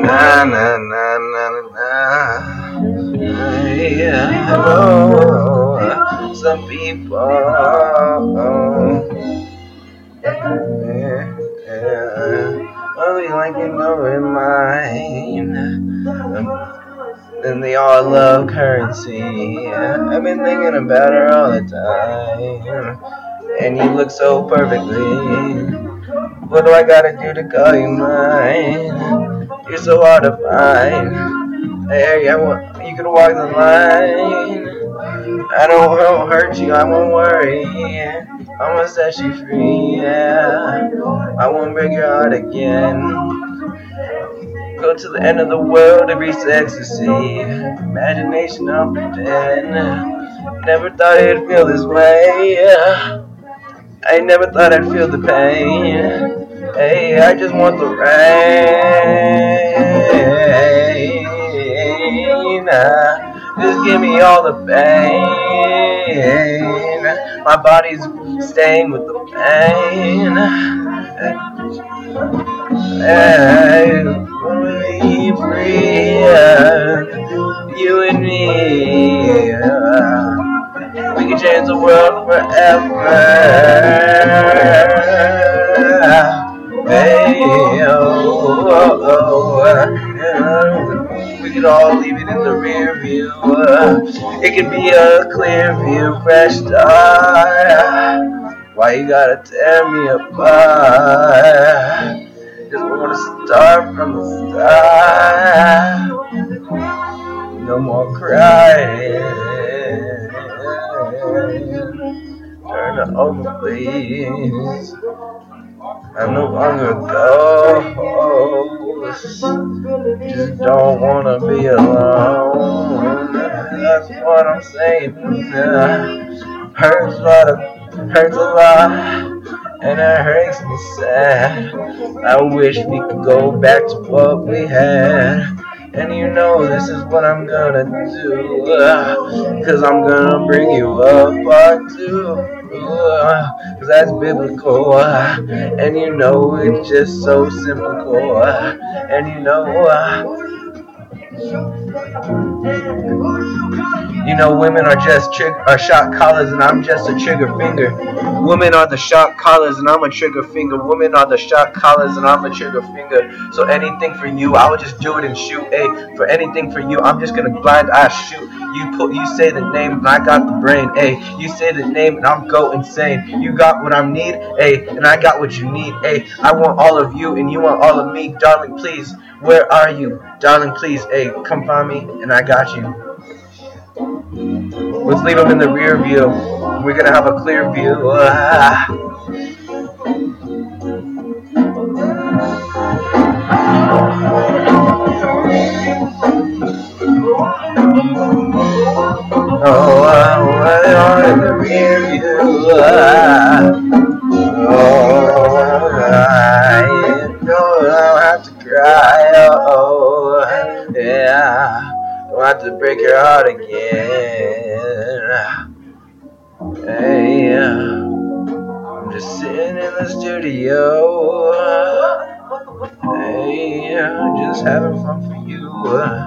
Na na na na na. Yeah, oh, some people. Yeah, yeah. Like you know in mine. And they all love currency. I've been thinking about her all the time. And you look so perfectly. What do I gotta do to call you mine? You're so hard to find. Hey, I want, you can walk the line. I don't won't hurt you, I won't worry. I'ma set you free, yeah. I won't break your heart again. Go to the end of the world to reach ecstasy. Imagination pretend. Never thought it'd feel this way. I never thought I'd feel the pain. Hey, I just want the rain. Just give me all the pain. My body's staying with the pain. Hey, we free, you and me. We can change the world we could all leave it in the rear view. It could be a clear view, fresh start. Why you gotta tear me apart? Just wanna start from the start. No more crying. It over, please. I'm no longer ghost. Just don't wanna be alone. That's what I'm saying. Hurts a lot, hurts a lot, and it hurts me sad. I wish we could go back to what we had. And you know this is what I'm gonna do. Cause I'm gonna bring you up part two. Cause that's biblical. Uh, and you know it's just so simple. Uh, and you know. Uh, You know, women are just trig- are shot collars, and I'm just a trigger finger. Women are the shot collars, and I'm a trigger finger. Women are the shot collars, and I'm a trigger finger. So anything for you, I would just do it and shoot. A for anything for you, I'm just gonna blind eye shoot. You put, you say the name, and I got the brain. A you say the name, and I'm go insane. You got what I need, a and I got what you need. A I want all of you, and you want all of me, darling. Please, where are you, darling? Please, hey, come find me, and I got you. Let's leave them in the rear view. We're gonna have a clear view. Ah. Oh, I are in the rear view. Ah. Have to break your heart again. Hey, uh, I'm just sitting in the studio. Hey, I'm just having fun for you.